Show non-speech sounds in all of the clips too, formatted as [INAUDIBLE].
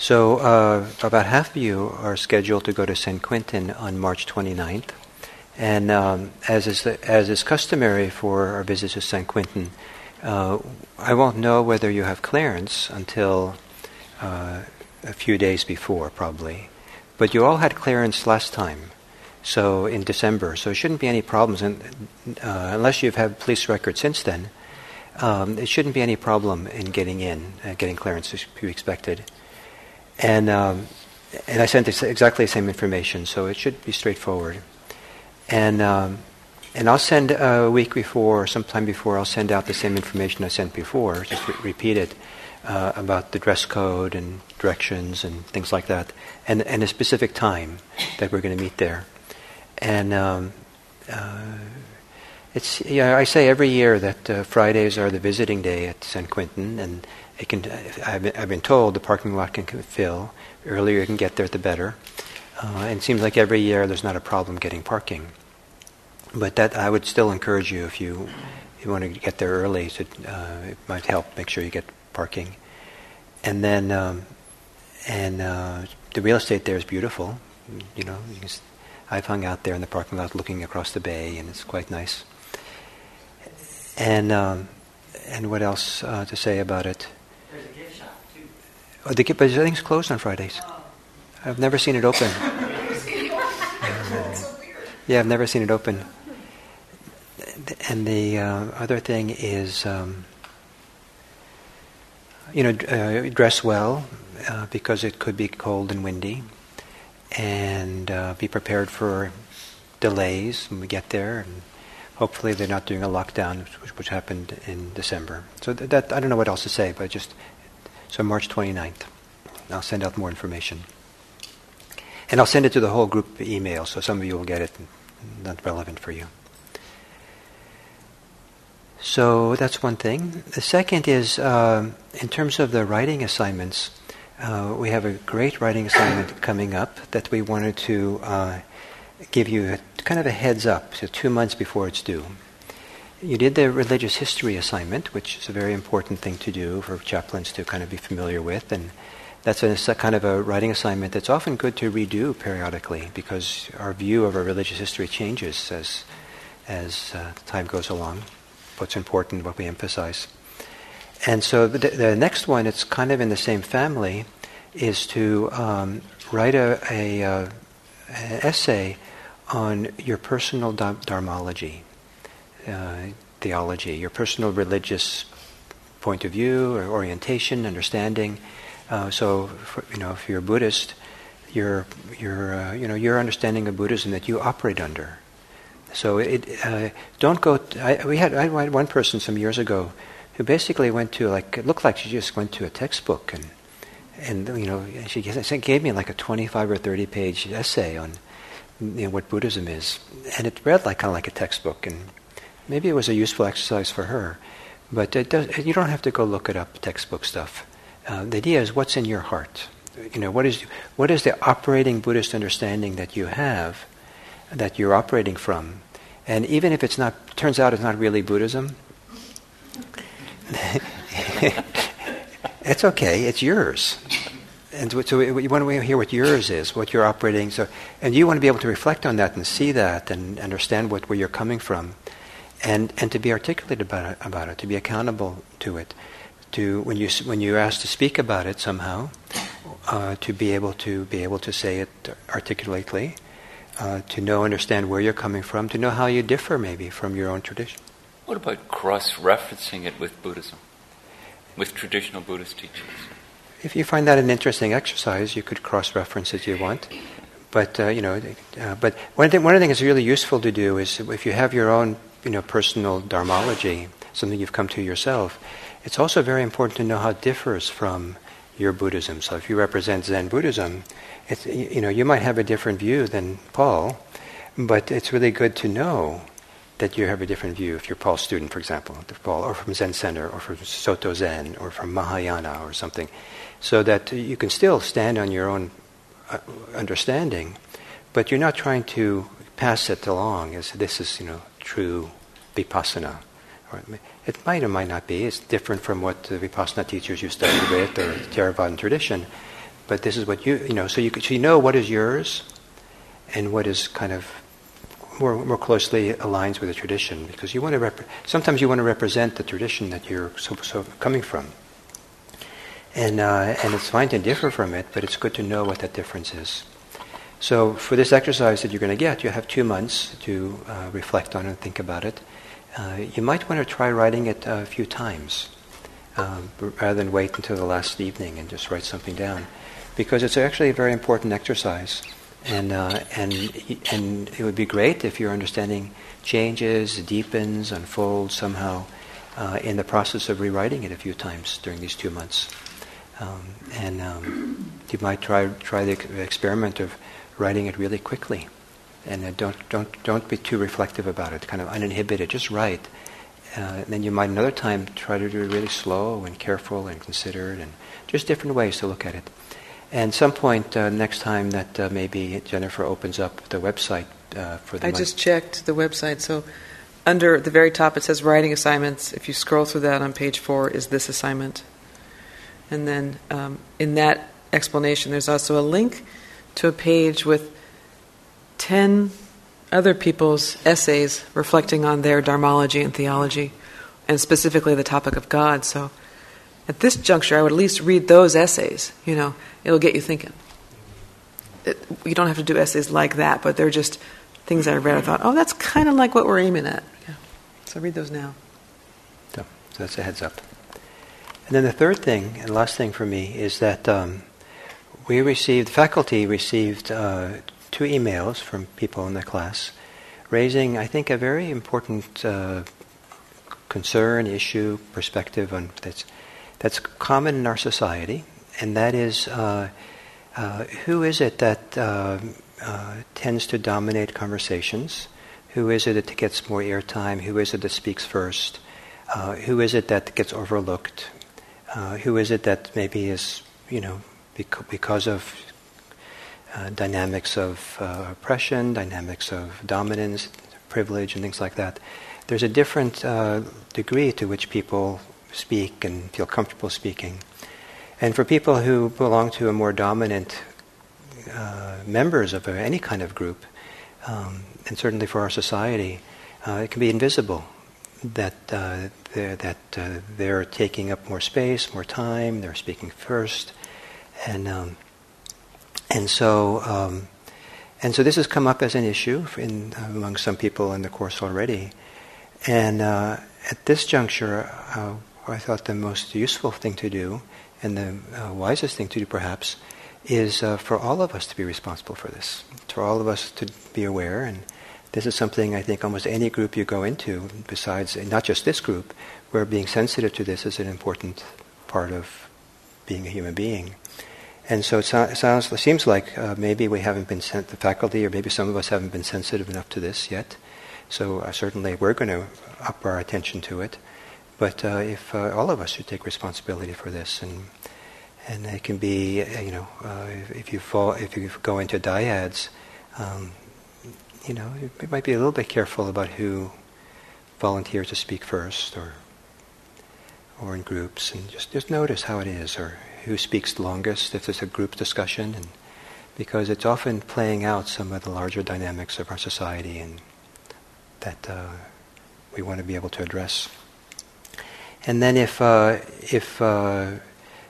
So uh, about half of you are scheduled to go to San Quentin on March 29th. And um, as, is the, as is customary for our visits to San Quentin, uh, I won't know whether you have clearance until uh, a few days before, probably. But you all had clearance last time, so in December, so it shouldn't be any problems, and, uh, unless you've had police records since then. Um, it shouldn't be any problem in getting in, uh, getting clearance as you expected. And, um, and I sent exactly the same information, so it should be straightforward. And, um, and I'll send a week before, sometime before, I'll send out the same information I sent before, just re- repeat it uh, about the dress code and directions and things like that, and, and a specific time that we're going to meet there. And um, uh, it's, yeah, I say every year that uh, Fridays are the visiting day at San Quentin, and it can, I've been, I've been told the parking lot can fill. Earlier you can get there, the better. Uh, and it seems like every year there's not a problem getting parking. But that I would still encourage you if you you want to get there early. To, uh, it might help make sure you get parking. And then um, and uh, the real estate there is beautiful. You know, you can, I've hung out there in the parking lot looking across the bay, and it's quite nice. And um, and what else uh, to say about it? There's a gift shop too. Oh, the, but I think it's closed on Fridays. I've never seen it open. yeah, I've never seen it open. And the uh, other thing is, um, you know, uh, dress well uh, because it could be cold and windy, and uh, be prepared for delays when we get there. And hopefully, they're not doing a lockdown, which, which happened in December. So that, that I don't know what else to say, but just so March 29th. I'll send out more information. And I'll send it to the whole group email, so some of you will get it. Not relevant for you. So that's one thing. The second is uh, in terms of the writing assignments, uh, we have a great writing assignment [COUGHS] coming up that we wanted to uh, give you a, kind of a heads up, so two months before it's due. You did the religious history assignment, which is a very important thing to do for chaplains to kind of be familiar with, and that's a, kind of a writing assignment that's often good to redo periodically because our view of our religious history changes as as uh, time goes along what's important, what we emphasize. And so the, the next one, it's kind of in the same family, is to um, write a, a, uh, an essay on your personal dharmology, uh, theology, your personal religious point of view or orientation, understanding. Uh, so, for, you know, if you're a Buddhist, your your uh, you know your understanding of Buddhism that you operate under. So it, uh, don't go. T- I, we had I had one person some years ago who basically went to like it looked like she just went to a textbook and and you know she gave me like a 25 or 30 page essay on you know, what Buddhism is, and it read like kind of like a textbook, and maybe it was a useful exercise for her, but does, you don't have to go look it up textbook stuff. Uh, the idea is what's in your heart. You know what is what is the operating Buddhist understanding that you have that you're operating from. And even if it's not, turns out it's not really Buddhism, [LAUGHS] it's okay, it's yours. And so you want to hear what yours is, what you're operating. So, and you want to be able to reflect on that and see that and understand what, where you're coming from, and, and to be articulate about it, about it, to be accountable to it, to when you when you're asked to speak about it somehow, uh, to be able to be able to say it articulately, uh, to know, understand where you're coming from, to know how you differ maybe from your own tradition. What about cross referencing it with Buddhism, with traditional Buddhist teachings? If you find that an interesting exercise, you could cross reference as you want. But, uh, you know, uh, but one, thing, one of the that's really useful to do is if you have your own, you know, personal dharmology, something you've come to yourself, it's also very important to know how it differs from your Buddhism. So if you represent Zen Buddhism, it's, you know, you might have a different view than Paul, but it's really good to know that you have a different view. If you're Paul's student, for example, Paul, or from Zen Center, or from Soto Zen, or from Mahayana, or something, so that you can still stand on your own uh, understanding, but you're not trying to pass it along as this is, you know, true vipassana. It might or might not be. It's different from what the vipassana teachers you studied with or the Theravadan tradition. but this is what you you know. So you so you know what is yours, and what is kind of more more closely aligns with the tradition because you want to rep- sometimes you want to represent the tradition that you're so, so coming from. And uh, and it's fine to differ from it, but it's good to know what that difference is. So for this exercise that you're going to get, you have two months to uh, reflect on and think about it. Uh, you might want to try writing it a few times um, rather than wait until the last evening and just write something down, because it's actually a very important exercise, and uh, and and it would be great if your understanding changes, deepens, unfolds somehow uh, in the process of rewriting it a few times during these two months, um, and um, you might try try the experiment of writing it really quickly and uh, don't don't don't be too reflective about it. Kind of uninhibited. Just write. Uh, then you might another time try to do it really slow and careful and considered, and just different ways to look at it. And some point uh, next time that uh, maybe Jennifer opens up the website uh, for the. I just checked the website. So under the very top it says writing assignments. If you scroll through that on page four, is this assignment? And then um, in that explanation, there's also a link to a page with 10 other people's essays reflecting on their dharmology and theology, and specifically the topic of God. So at this juncture, I would at least read those essays. You know, it'll get you thinking. It, you don't have to do essays like that, but they're just things I read. I thought, oh, that's kind of like what we're aiming at. Yeah. So read those now. So, so that's a heads up. And then the third thing, and last thing for me, is that um, we received, faculty received uh, two emails from people in the class raising, I think, a very important uh, concern, issue, perspective on that's that's common in our society, and that is uh, uh, who is it that uh, uh, tends to dominate conversations? Who is it that gets more airtime? Who is it that speaks first? Who is it that gets overlooked? who is it that maybe is, you know, because of uh, dynamics of uh, oppression, dynamics of dominance, privilege, and things like that. There's a different uh, degree to which people speak and feel comfortable speaking. And for people who belong to a more dominant uh, members of any kind of group, um, and certainly for our society, uh, it can be invisible that uh, they're, that they're taking up more space, more time. They're speaking first, and um, and so, um, and so this has come up as an issue in, among some people in the course already. And uh, at this juncture, uh, I thought the most useful thing to do, and the uh, wisest thing to do perhaps, is uh, for all of us to be responsible for this, for all of us to be aware. And this is something I think almost any group you go into, besides not just this group, where being sensitive to this is an important part of being a human being. And so it, so, it sounds, it seems like uh, maybe we haven't been sent, the faculty, or maybe some of us haven't been sensitive enough to this yet. So uh, certainly we're going to up our attention to it. But uh, if uh, all of us should take responsibility for this, and and it can be, uh, you know, uh, if, you fall, if you go into dyads, um, you know, you might be a little bit careful about who volunteers to speak first, or or in groups, and just just notice how it is, or who speaks the longest if there's a group discussion, and because it's often playing out some of the larger dynamics of our society and that uh, we want to be able to address. And then if uh, if uh,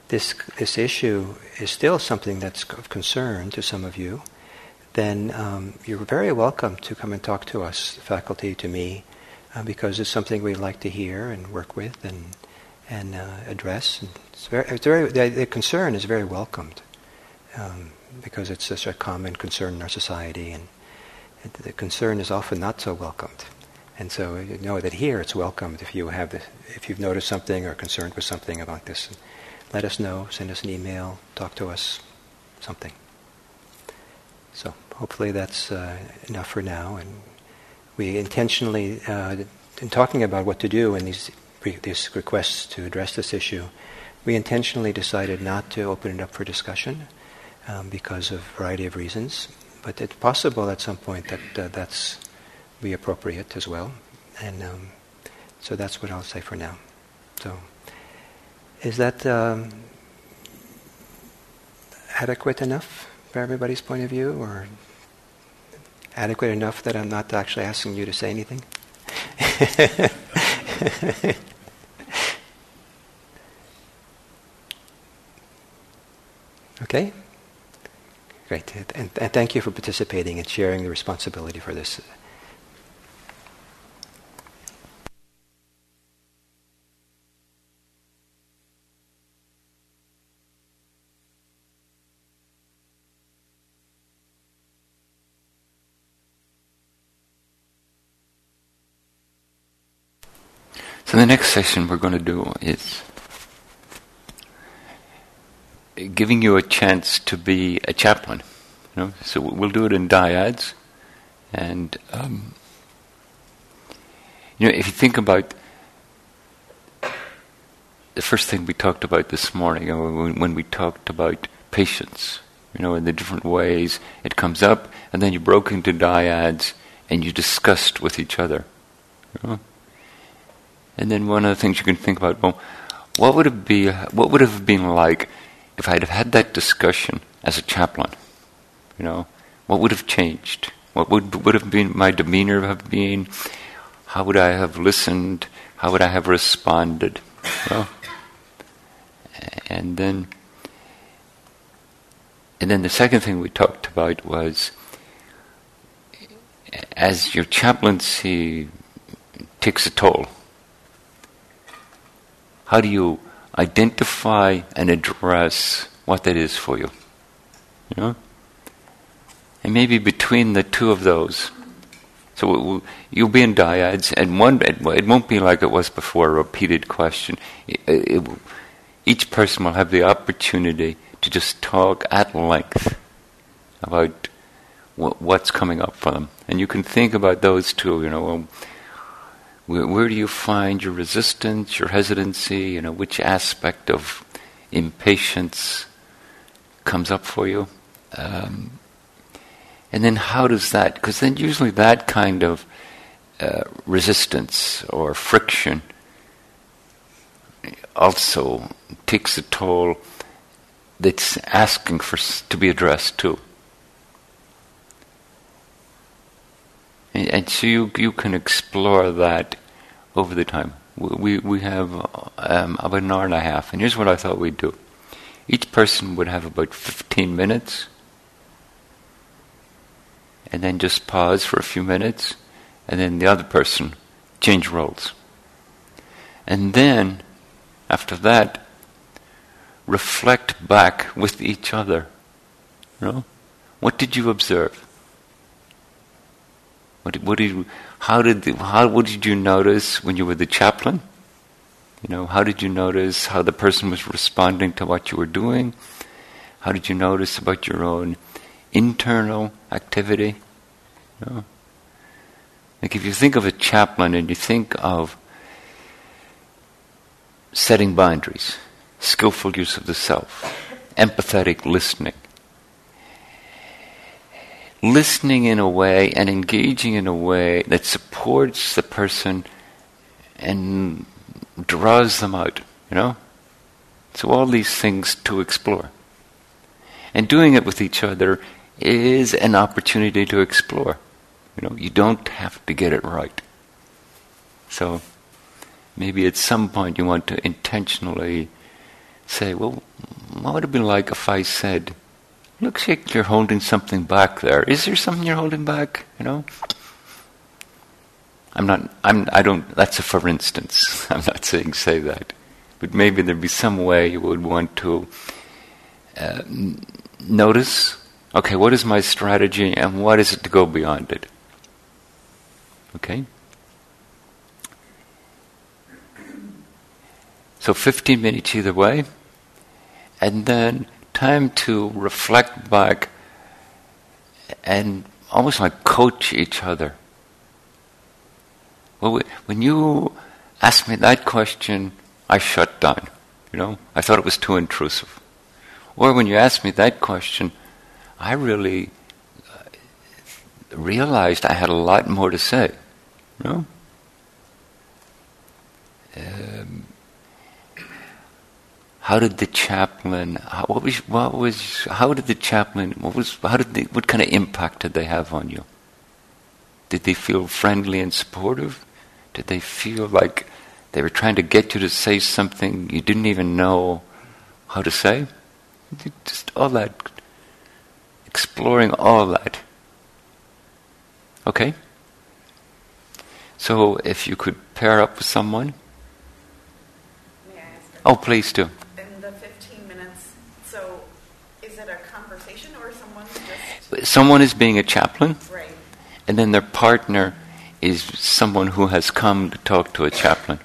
this this issue is still something that's of concern to some of you, then um, you're very welcome to come and talk to us, faculty, to me, uh, because it's something we'd like to hear and work with and and uh, address. And it's very, it's very, the, the, concern is very welcomed um, because it's such a common concern in our society, and the concern is often not so welcomed. And so you know that here it's welcomed if you have if you've noticed something or concerned with something about this. Let us know. Send us an email. Talk to us. Something. So hopefully that's uh, enough for now. And we intentionally, uh, in talking about what to do in these these requests to address this issue, we intentionally decided not to open it up for discussion um, because of a variety of reasons. But it's possible at some point that uh, that's be appropriate as well. And um, so that's what I'll say for now. So, is that um, adequate enough for everybody's point of view, or adequate enough that I'm not actually asking you to say anything? [LAUGHS] okay? Great. And, and thank you for participating and sharing the responsibility for this. So the next session we're going to do is giving you a chance to be a chaplain. You know, so we'll do it in dyads, and um, you know, if you think about the first thing we talked about this morning, when we talked about patience, you know, in the different ways it comes up, and then you broke into dyads and you discussed with each other. You know? And then one of the things you can think about, well, what would it be? What would it have been like if I'd have had that discussion as a chaplain? You know, what would have changed? What would would have been my demeanor have been? How would I have listened? How would I have responded? Well, and then, and then the second thing we talked about was as your chaplaincy takes a toll how do you identify and address what that is for you? You know? And maybe between the two of those, so you'll be in dyads, and one it, won't be like it was before, a repeated question. It, it, each person will have the opportunity to just talk at length about what's coming up for them, and you can think about those two. You know, where, where do you find your resistance, your hesitancy? You know, which aspect of impatience comes up for you? Um, and then how does that, because then usually that kind of uh, resistance or friction also takes a toll that's asking for to be addressed too. And, and so you, you can explore that over the time. We, we have um, about an hour and a half, and here's what I thought we'd do. Each person would have about 15 minutes, and then just pause for a few minutes, and then the other person change roles. And then, after that, reflect back with each other. You know? What did you observe? What, what did how did the, how what did you notice when you were the chaplain? You know, how did you notice how the person was responding to what you were doing? How did you notice about your own internal activity? You know? Like if you think of a chaplain and you think of setting boundaries, skillful use of the self, empathetic listening, listening in a way and engaging in a way that supports the person and draws them out, you know? So, all these things to explore. And doing it with each other is an opportunity to explore. You know, you don't have to get it right. So, maybe at some point you want to intentionally say, well, what would it be like if I said, Looks like you're holding something back there. Is there something you're holding back? You know? I'm not, I'm, I don't, that's a for instance. [LAUGHS] I'm not saying say that. But maybe there'd be some way you would want to uh, notice okay, what is my strategy and what is it to go beyond it? Okay? So 15 minutes either way. And then time to reflect back and almost like coach each other. Well, when you asked me that question, I shut down. You know, I thought it was too intrusive. Or when you asked me that question, I really uh, realized I had a lot more to say. You know? Um, how did the chaplain? How, what was? What was? How did the chaplain? What was? How did they? What kind of impact did they have on you? Did they feel friendly and supportive? Did they feel like they were trying to get you to say something you didn't even know how to say? Just all that, exploring all that. Okay? So if you could pair up with someone. May I ask? Oh, please do. In the 15 minutes, so is it a conversation or someone just. Someone is being a chaplain, Right. and then their partner is someone who has come to talk to a chaplain.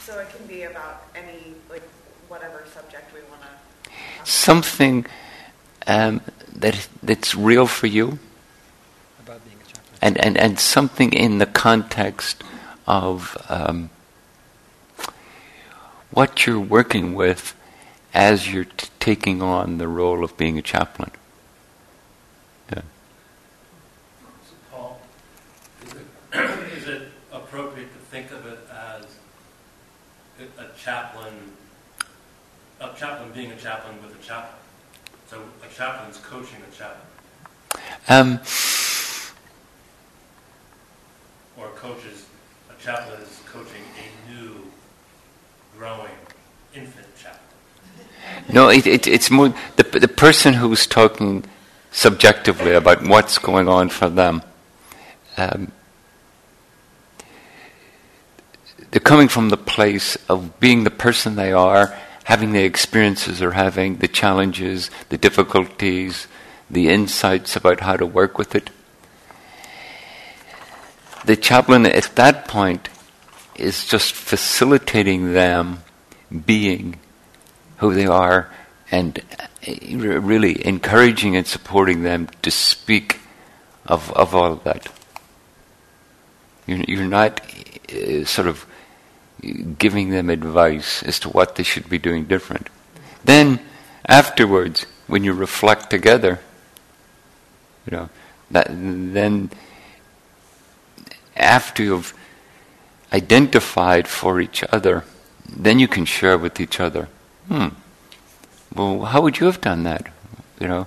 So it can be about any, like, whatever subject we want to. Something um, that that's real for you, About being a chaplain. and, and, and something in the context of um, what you're working with as you're t- taking on the role of being a chaplain. Yeah. Paul, is it, [CLEARS THROAT] is it appropriate to think of it as a- chaplain, a chaplain being a chaplain with a chaplain? So a chaplain's coaching a chaplain, Um, or a coach is, a chaplain is coaching a new, growing infant chaplain. No, it, it, it's more the, the person who's talking subjectively about what's going on for them. Um, they're coming from the place of being the person they are, having the experiences they're having, the challenges, the difficulties, the insights about how to work with it. The chaplain at that point is just facilitating them being who they are and uh, really encouraging and supporting them to speak of, of all of that. You're, you're not uh, sort of giving them advice as to what they should be doing different. Then, afterwards, when you reflect together, you know, that, then after you've identified for each other, then you can share with each other. Hmm. Well, how would you have done that? You know,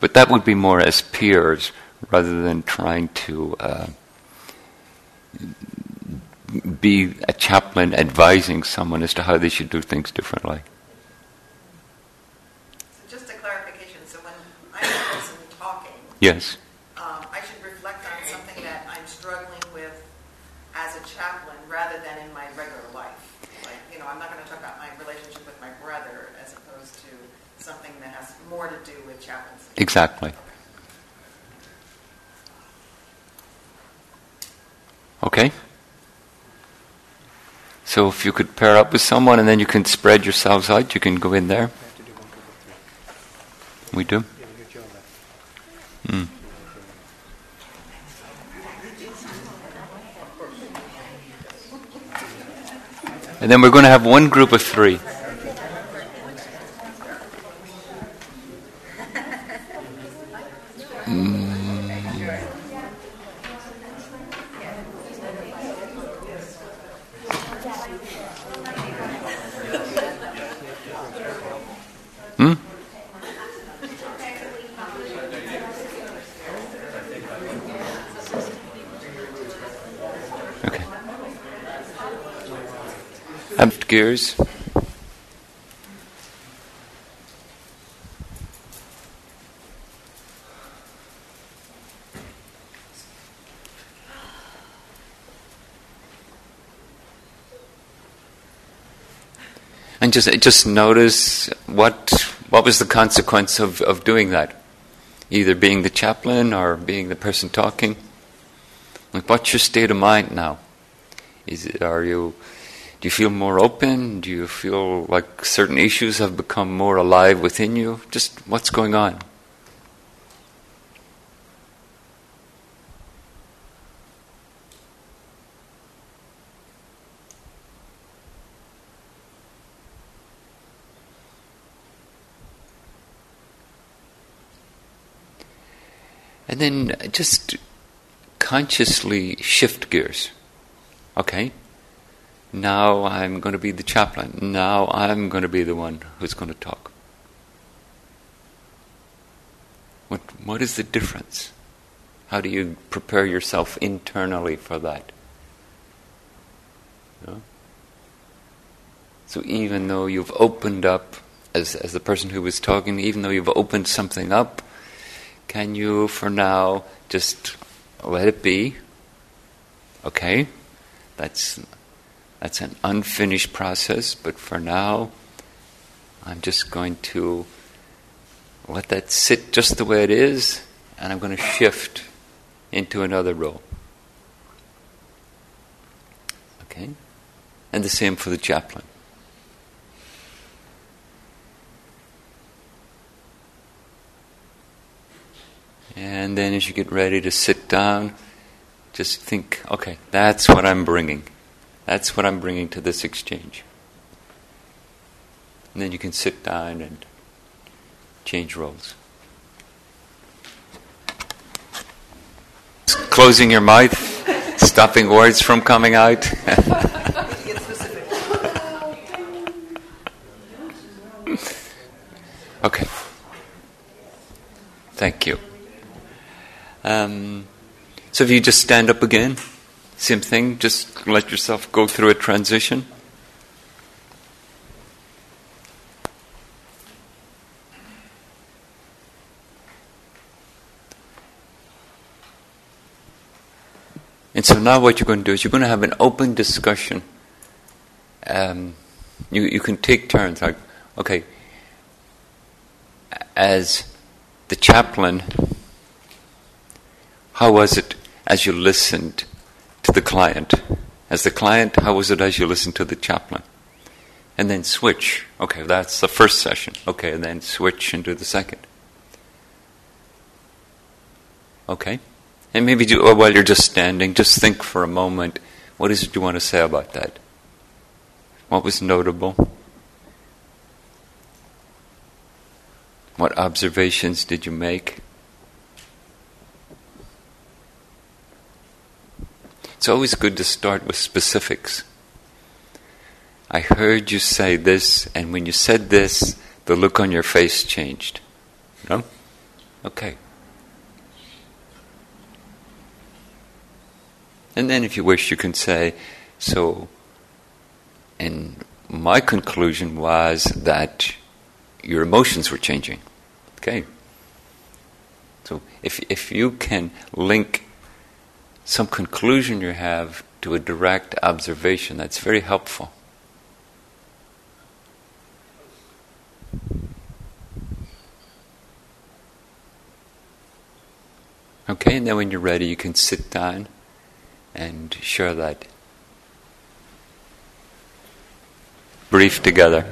but that would be more as peers rather than trying to uh, be a chaplain advising someone as to how they should do things differently. So just a clarification, so when I'm the person talking, Yes. um, I should reflect on something that I'm struggling with as a chaplain rather than in my regular life. Like, you know, I'm not going to talk about my relationship with my brother as opposed to something that has more to do with chaplaincy. Exactly. Okay? So if you could pair up with someone and then you can spread yourselves out, you can go in there. We do one group of three. We do? Yeah, we do Joe left. Mm. And then we're going to have one group of three. Gears. And just just notice what what was the consequence of, of doing that? Either being the chaplain or being the person talking. Like what's your state of mind now? Is it are you do you feel more open? Do you feel like certain issues have become more alive within you? Just what's going on? And then just consciously shift gears. Okay? Now I'm going to be the chaplain. Now I'm going to be the one who's going to talk. What, what is the difference? How do you prepare yourself internally for that? Know? So even though you've opened up, as, as the person who was talking, even though you've opened something up, can you for now just let it be? Okay? That's that's an unfinished process, but for now I'm just going to let that sit just the way it is, and I'm going to shift into another role. Okay? And the same for the chaplain. And then as you get ready to sit down, just think, okay, that's what I'm bringing. That's what I'm bringing to this exchange. And then you can sit down and change roles. Closing your mouth, stopping words from coming out. [LAUGHS] okay. Thank you. Um, so if you just stand up again, same thing, just let yourself go through a transition. And so now what you're going to do is you're going to have an open discussion. Um, you, you can take turns, like, okay, as the chaplain, how was it as you listened the client? As the client, how was it as you listened to the chaplain? And then switch. Okay, that's the first session. Okay, and then switch into the second. Okay? And maybe do, while you're just standing, just think for a moment what is it you want to say about that? What was notable? What observations did you make? It's always good to start with specifics. I heard you say this, and when you said this, the look on your face changed. No? Okay. And then, if you wish, you can say, so, and my conclusion was that your emotions were changing. Okay. So, if, if you can link some conclusion you have to a direct observation, that's very helpful. Okay, and then when you're ready, you can sit down and share that brief together.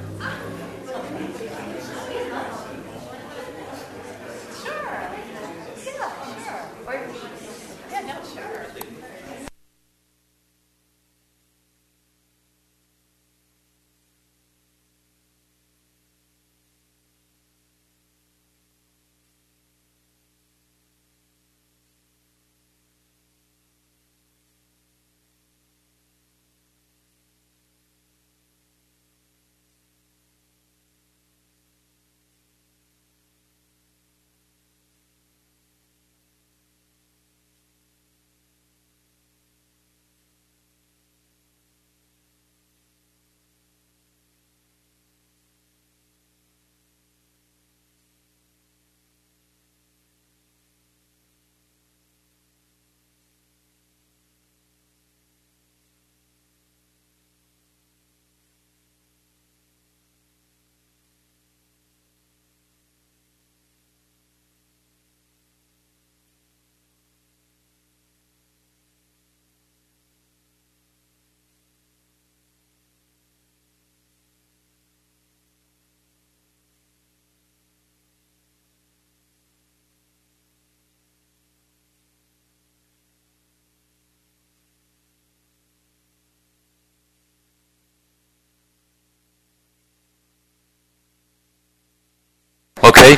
Okay,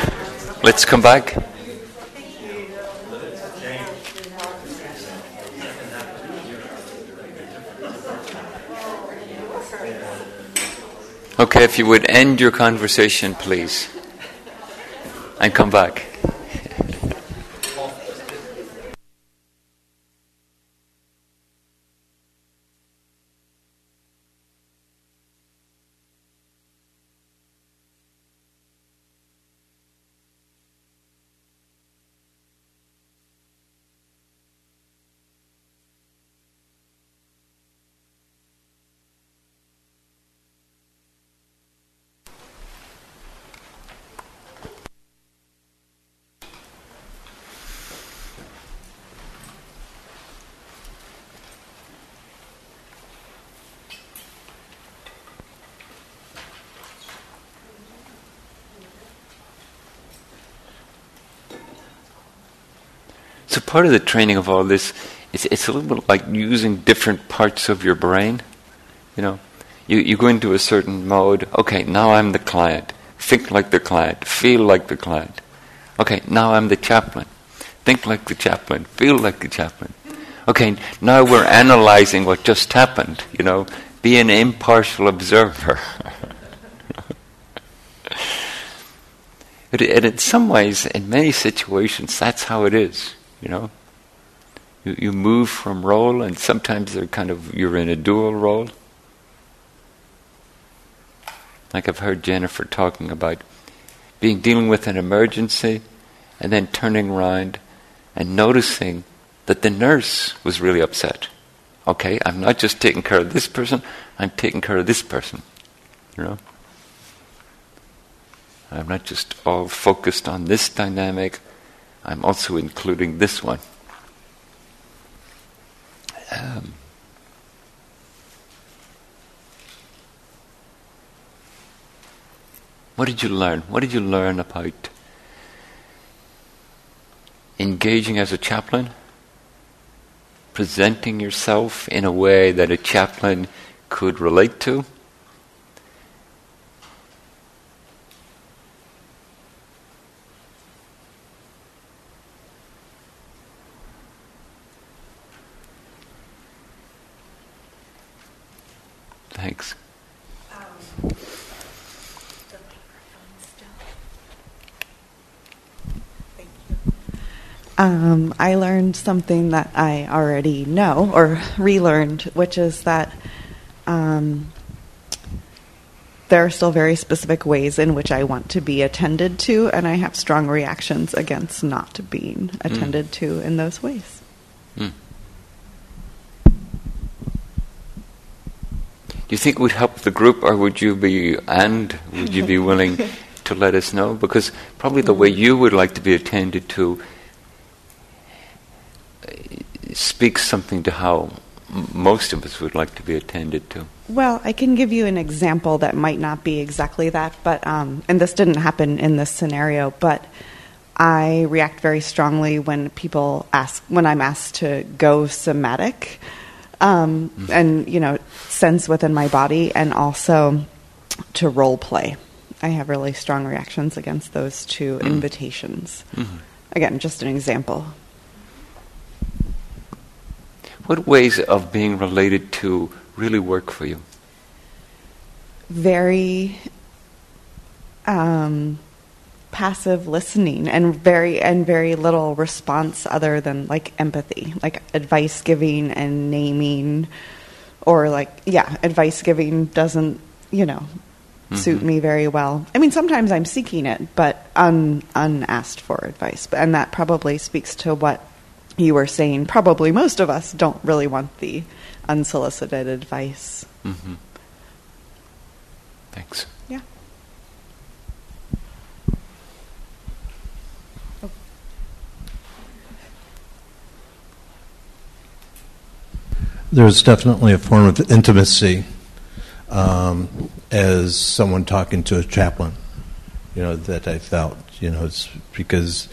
let's come back. Okay, if you would end your conversation, please, and come back. Part of the training of all this is it's a little bit like using different parts of your brain. You know, you, you go into a certain mode. Okay, now I'm the client. Think like the client. Feel like the client. Okay, now I'm the chaplain. Think like the chaplain. Feel like the chaplain. Okay, now we're analyzing what just happened. You know, be an impartial observer. [LAUGHS] and in some ways, in many situations, that's how it is. You know, you, you move from role, and sometimes they're kind of you're in a dual role. Like I've heard Jennifer talking about being dealing with an emergency, and then turning around and noticing that the nurse was really upset. Okay, I'm not just taking care of this person; I'm taking care of this person. You know. I'm not just all focused on this dynamic, I'm also including this one. Um, what did you learn? What did you learn about engaging as a chaplain? Presenting yourself in a way that a chaplain could relate to? Thanks. Um, I learned something that I already know or [LAUGHS] relearned, which is that um, there are still very specific ways in which I want to be attended to, and I have strong reactions against not being attended mm. to in those ways. Mm. you think would help the group, or would you be and would you be [LAUGHS] willing to let us know? Because probably the way you would like to be attended to speaks something to how most of us would like to be attended to. Well, I can give you an example that might not be exactly that, but um, and this didn't happen in this scenario, but. I react very strongly when people ask when I'm asked to go somatic um, mm-hmm. and you know sense within my body, and also to role play. I have really strong reactions against those 2 mm-hmm. invitations. Mm-hmm. Again, just an example. What ways of being related to really work for you? Very um, passive listening and very and very little response other than like empathy, like advice giving and naming or like yeah, advice giving doesn't, you know, mm-hmm. suit me very well. I mean, sometimes I'm seeking it, but un, unasked for advice. And that probably speaks to what you were saying. Probably most of us don't really want the unsolicited advice. Mm-hmm. Thanks. there's definitely a form of intimacy um, as someone talking to a chaplain. You know that I felt. You know, it's because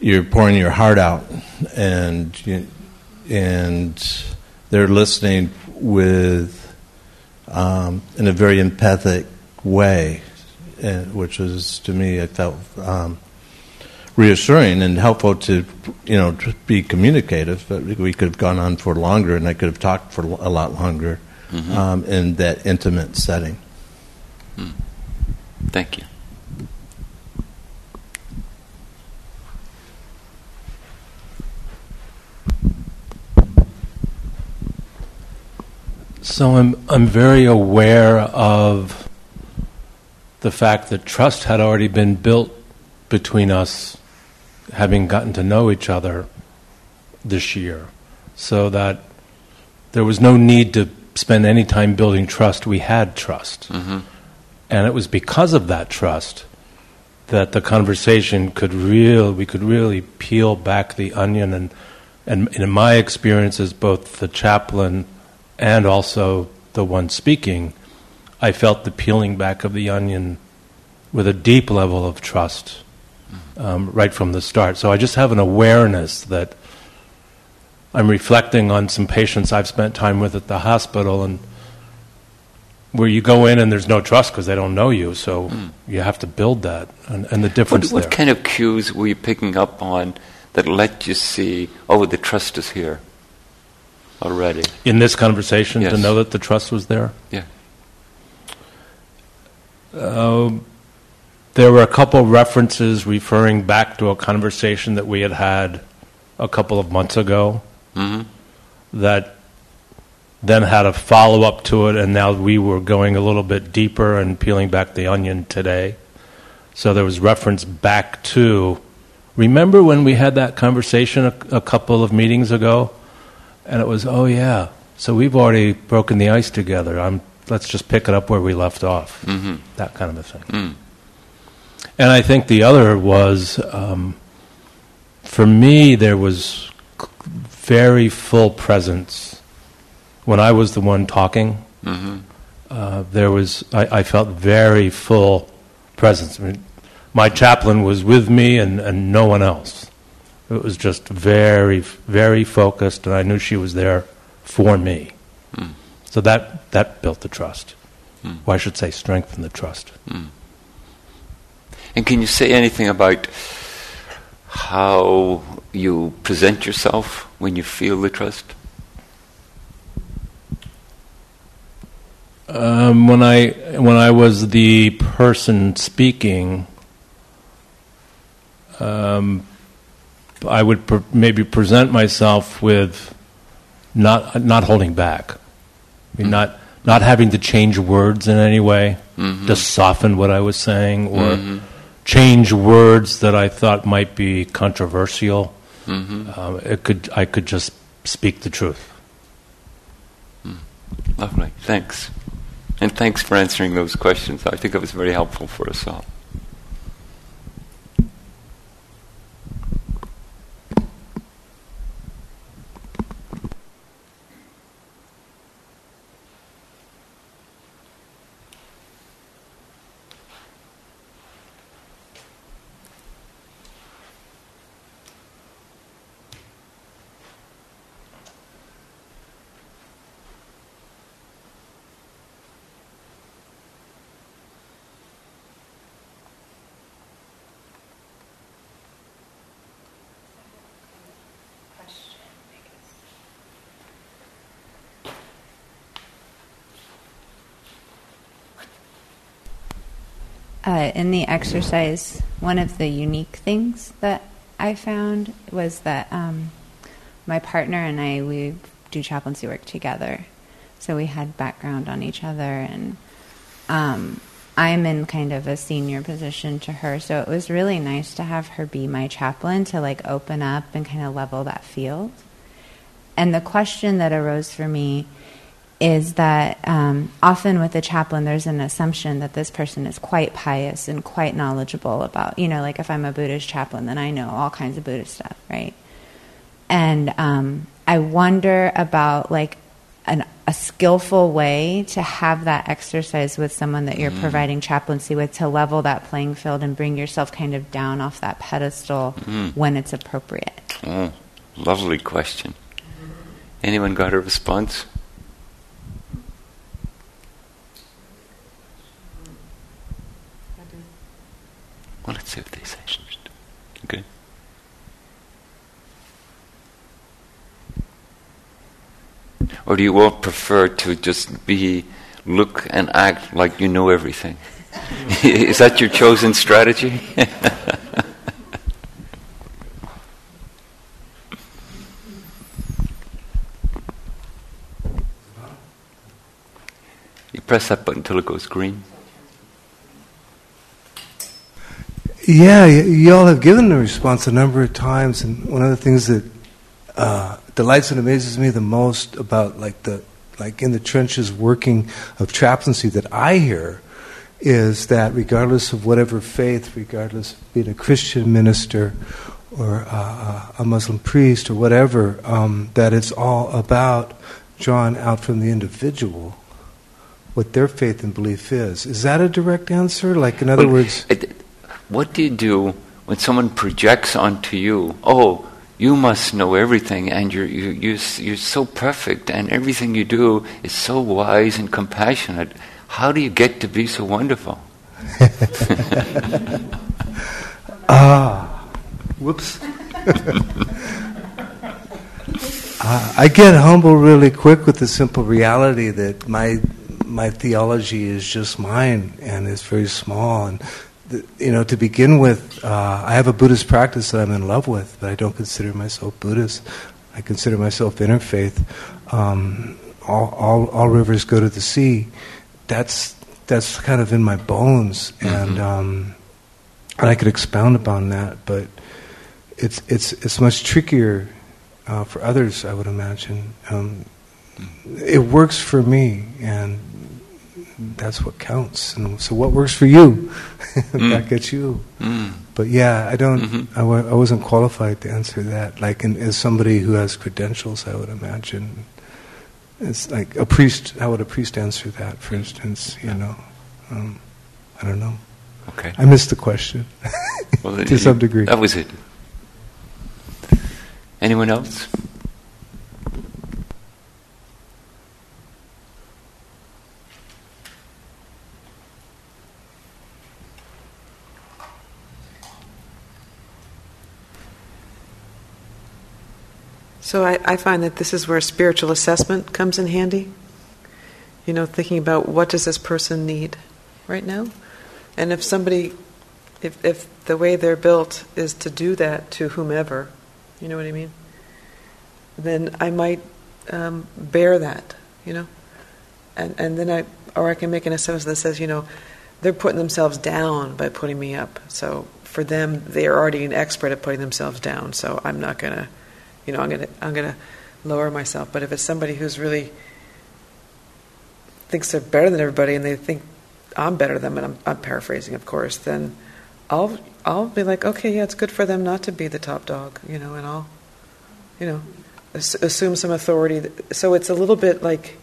you're pouring your heart out, and you, and they're listening with um, in a very empathic way, which was to me I felt um, reassuring and helpful to, you know, to be communicative. But we could have gone on for longer, and I could have talked for a lot longer mm-hmm. um, in that intimate setting. Hmm. Thank you. So I'm I'm very aware of the fact that trust had already been built between us, having gotten to know each other this year, so that there was no need to spend any time building trust. We had trust, hmm and it was because of that trust that the conversation could real we could really peel back the onion and and in my experience as both the chaplain and also the one speaking, I felt the peeling back of the onion with a deep level of trust um, right from the start. So I just have an awareness that I'm reflecting on some patients I've spent time with at the hospital and where you go in and there's no trust because they don't know you, so you have to build that and, and the What, difference what there. kind of cues were you picking up on that let you see, oh, the trust is here already? in this conversation to know that the trust was there? Yeah. Um, there were a couple references referring back to a conversation that we had had a couple of months ago hmm that then had a follow up to it, and now we were going a little bit deeper and peeling back the onion today. So there was reference back to. Remember when we had that conversation a, a couple of meetings ago? And it was, oh, yeah. So we've already broken the ice together. I'm, let's just pick it up where we left off. hmm That kind of a thing. Mm. And I think the other was, um, for me, there was c- very full presence. When I was the one talking, hmm uh, there was, I, I felt very full presence. I mean, my chaplain was with me and, and no one else. It was just very, very focused, and I knew she was there for me. Mm. So that, that built the trust. Mm. Or I should say, strengthened the trust. And can you say anything about how you present yourself when you feel the trust? Um, when I when I was the person speaking, um, I would pr- maybe present myself with not not holding back, I mean, not not having to change words in any way, Mhm. to soften what I was saying, or Mhm. change words that I thought might be controversial. hmm Um, it could I could just speak the truth. Lovely. Thanks. And thanks for answering those questions. I think it was very helpful for us all. Uh, in the exercise, one of the unique things that I found was that um, my partner and I we do chaplaincy work together, so we had background on each other, and um, I'm in kind of a senior position to her, so it was really nice to have her be my chaplain to like open up and kind of level that field. And the question that arose for me is that um, often with a chaplain, there's an assumption that this person is quite pious and quite knowledgeable about, you know, like if I'm a Buddhist chaplain, then I know all kinds of Buddhist stuff, right? And um, I wonder about like an, a skillful way to have that exercise with someone that you're providing chaplaincy with to level that playing field and bring yourself kind of down off that pedestal Mm. when it's appropriate. Oh, lovely question. Anyone got a response? Well, let's see what they say first. Okay. Or do you all prefer to just be look and act like you know everything. [LAUGHS] Is that your chosen strategy? [LAUGHS] you press that button until it goes green. Yeah, y- y'all have given the response a number of times, and one of the things that uh, delights and amazes me the most about like the like in the trenches working of chaplaincy that I hear is that regardless of whatever faith, regardless of being a Christian minister or uh, a Muslim priest or whatever, um, that it's all about drawn out from the individual what their faith and belief is. Is that a direct answer? Like, in other Well, words, it- what do you do when someone projects onto you, oh, you must know everything and you're, you, you, you're so perfect and everything you do is so wise and compassionate. How do you get to be so wonderful? [LAUGHS] Ah, whoops. [LAUGHS] Uh, I get humble really quick with the simple reality that my my theology is just mine and it's very small. And you know, to begin with, uh, I have a Buddhist practice that I'm in love with, but I don't consider myself Buddhist. I consider myself interfaith. Um, all, all all rivers go to the sea. That's that's kind of in my bones, and um, and I could expound upon that, but it's it's it's much trickier uh, for others, I would imagine. Um, it works for me, and that's what counts. And so, what works for you? [LAUGHS] That gets you. Mm. But yeah, I don't. Mhm. I, wasn't qualified to answer that. Like, in, as somebody who has credentials, I would imagine. It's like a priest. How would a priest answer that? For instance, you know, um, I don't know. Okay. I missed the question Well, [LAUGHS] to you- some degree. That was it. Anyone else? So I, I find that this is where spiritual assessment comes in handy. You know, thinking about what does this person need right now, and if somebody, if if the way they're built is to do that to whomever, you know what I mean, then I might um, bear that, you know, and and then I or I can make an assessment that says, you know, they're putting themselves down by putting me up. So for them, they are already an expert at putting themselves down. So I'm not gonna you know, I'm gonna I'm gonna lower myself. But if it's somebody who's really thinks they're better than everybody and they think I'm better than them, and I'm, I'm paraphrasing, of course, then I'll I'll be like, okay, yeah, it's good for them not to be the top dog, you know, and I'll, you know, ass- assume some authority. So it's a little bit like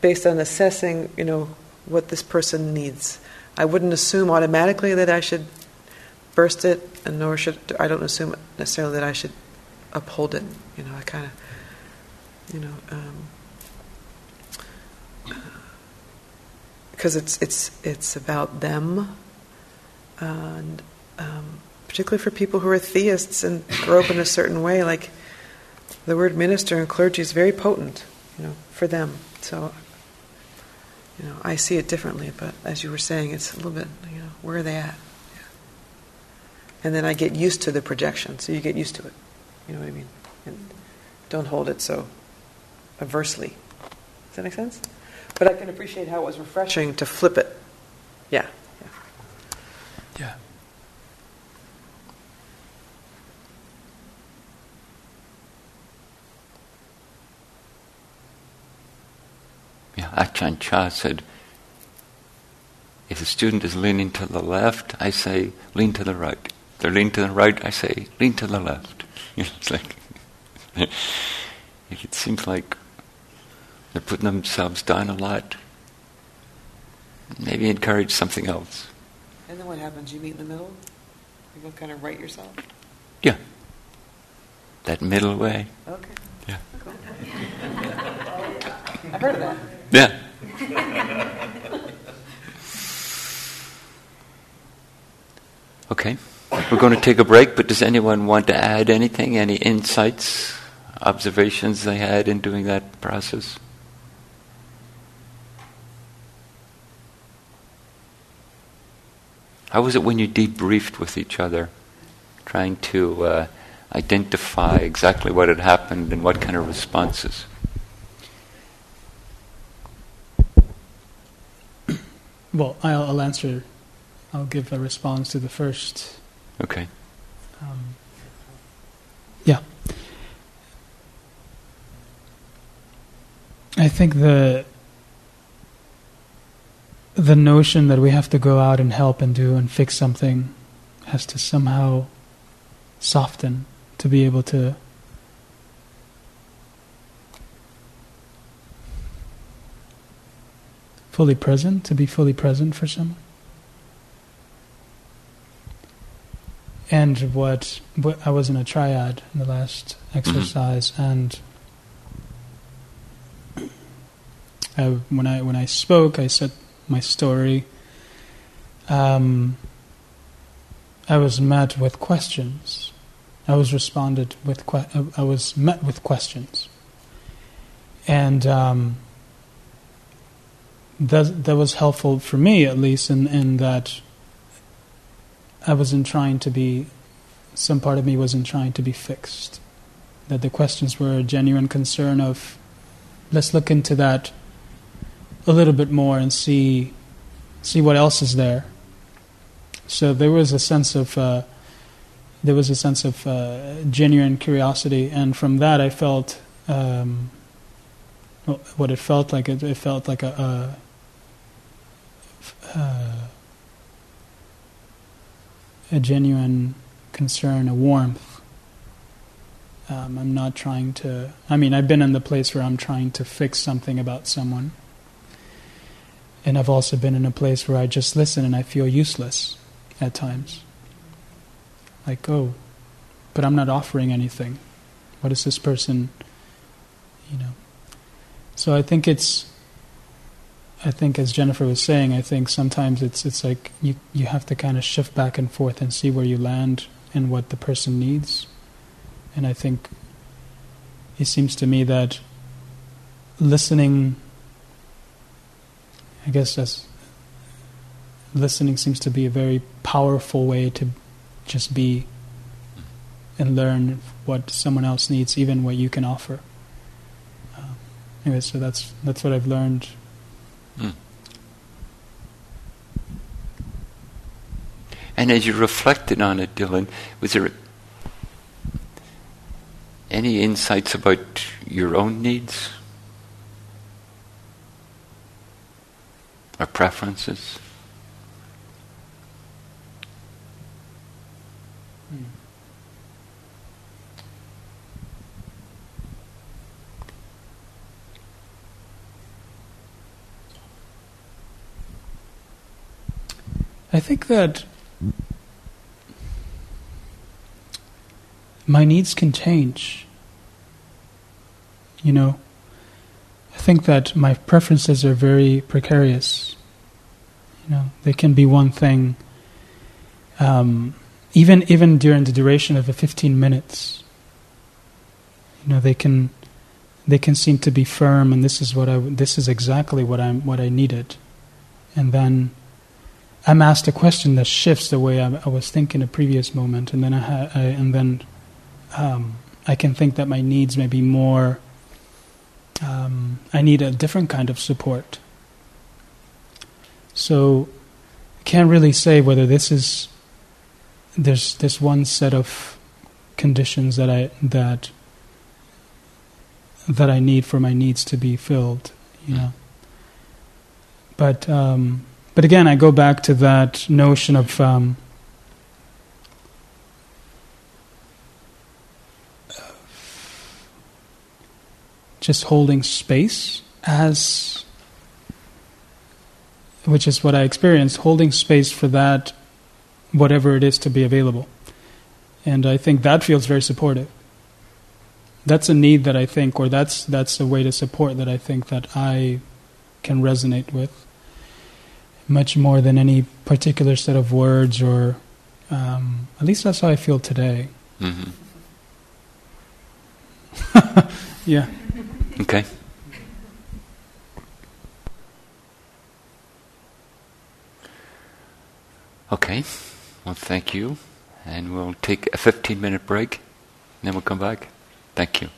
based on assessing, you know, what this person needs. I wouldn't assume automatically that I should burst it, and nor should I don't assume necessarily that I should uphold it. You know, I kind of, you know, because it's it's it's about them, and um, particularly for people who are theists and grow up in a certain way, like the word minister and clergy is very potent, you know, for them. So, you know, I see it differently. But as you were saying, it's a little bit, you know, where are they at? And then I get used to the projection, so you get used to it. You know what I mean? And don't hold it so aversely. Does that make sense? But I can appreciate how it was refreshing to flip it. Yeah. yeah. Yeah. Yeah, Ajahn Chah said, if a student is leaning to the left, I say, lean to the right. If they're leaning to the right, I say, lean to the left. [LAUGHS] You know, it's like, it seems like they're putting themselves down a lot. Maybe encourage something else. And then what happens? You meet in the middle? You go kind of right yourself? Yeah. That middle way. Okay. Yeah. Cool. I've heard of that. Yeah. [LAUGHS] Okay. We're going to take a break, but does anyone want to add anything? Any insights, observations they had in doing that process? How was it when you debriefed with each other, trying to uh, identify exactly what had happened and what kind of responses? Well, I'll, I'll answer. I'll give a response to the first Okay. Um, yeah. I think the the notion that we have to go out and help and do and fix something has to somehow soften to be able to fully present, to be fully present for someone. And what, what I was in a triad in the last exercise, mm-hmm. and I, when I when I spoke, I said my story. Um, I was met with questions. I was responded with. Que- I was met with questions, and um, that that was helpful for me at least in in that I wasn't trying to be. Some part of me wasn't trying to be fixed. That the questions were a genuine concern of, let's look into that a little bit more and see see what else is there. So there was a sense of uh, there was a sense of uh, genuine curiosity, and from that I felt um, what it felt like. It, it felt like a, a, uh, a genuine concern, a warmth. Um, I'm not trying to. I mean, I've been in the place where I'm trying to fix something about someone and I've also been in a place where I just listen and I feel useless at times. Like, oh, but I'm not offering anything. What is this person, you know? So I think it's, I think as Jennifer was saying, I think sometimes it's it's like you you have to kind of shift back and forth and see where you land and what the person needs. And I think it seems to me that listening I guess that's listening seems to be a very powerful way to just be and learn what someone else needs, even what you can offer. Um, anyway, so that's that's what I've learned. Mm. And as you reflected on it, Dylan, was there any insights about your own needs? or preferences. I think that my needs can change. You know, I think that my preferences are very precarious. You know, they can be one thing. Um, even even during the duration of the 15 minutes, you know, they can they can seem to be firm, and this is what I this is exactly what I'm what I needed, and then I'm asked a question that shifts the way I, I was thinking a previous moment, and then I, ha, I and then um, I can think that my needs may be more um, I need a different kind of support. So I can't really say whether this is there's this one set of conditions that I that that I need for my needs to be filled, you know. But um, but again, I go back to that notion of um, just holding space as which is what I experienced, holding space for that, whatever it is to be available. And I think that feels very supportive. That's a need that I think, or that's that's a way to support that I think that I can resonate with, much more than any particular set of words, or um, at least that's how I feel today. Mm-hmm. [LAUGHS] yeah. Okay. Okay, well, thank you. And we'll take a 15 minute break, and then we'll come back. Thank you.